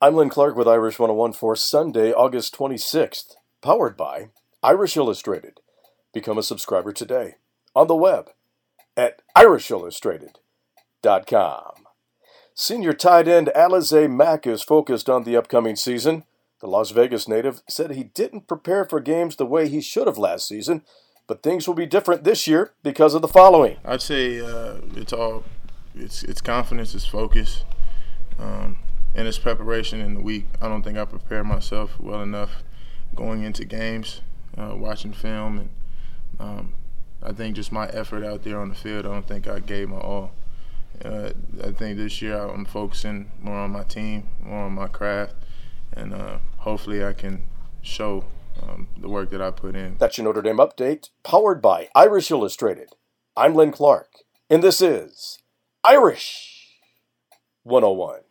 I'm Lynn Clark with Irish 101 for Sunday, August 26th, powered by Irish Illustrated. Become a subscriber today on the web at irishillustrated.com. Senior tight end Alize Mack is focused on the upcoming season. The Las Vegas native said he didn't prepare for games the way he should have last season, but things will be different this year because of the following. I'd say uh, it's all it's it's confidence, it's focus. Um, and it's preparation in the week. I don't think I prepared myself well enough going into games, uh, watching film, and um, I think just my effort out there on the field. I don't think I gave my all. Uh, I think this year I'm focusing more on my team, more on my craft, and uh, hopefully I can show um, the work that I put in. That's your Notre Dame update, powered by Irish Illustrated. I'm Lynn Clark, and this is Irish 101.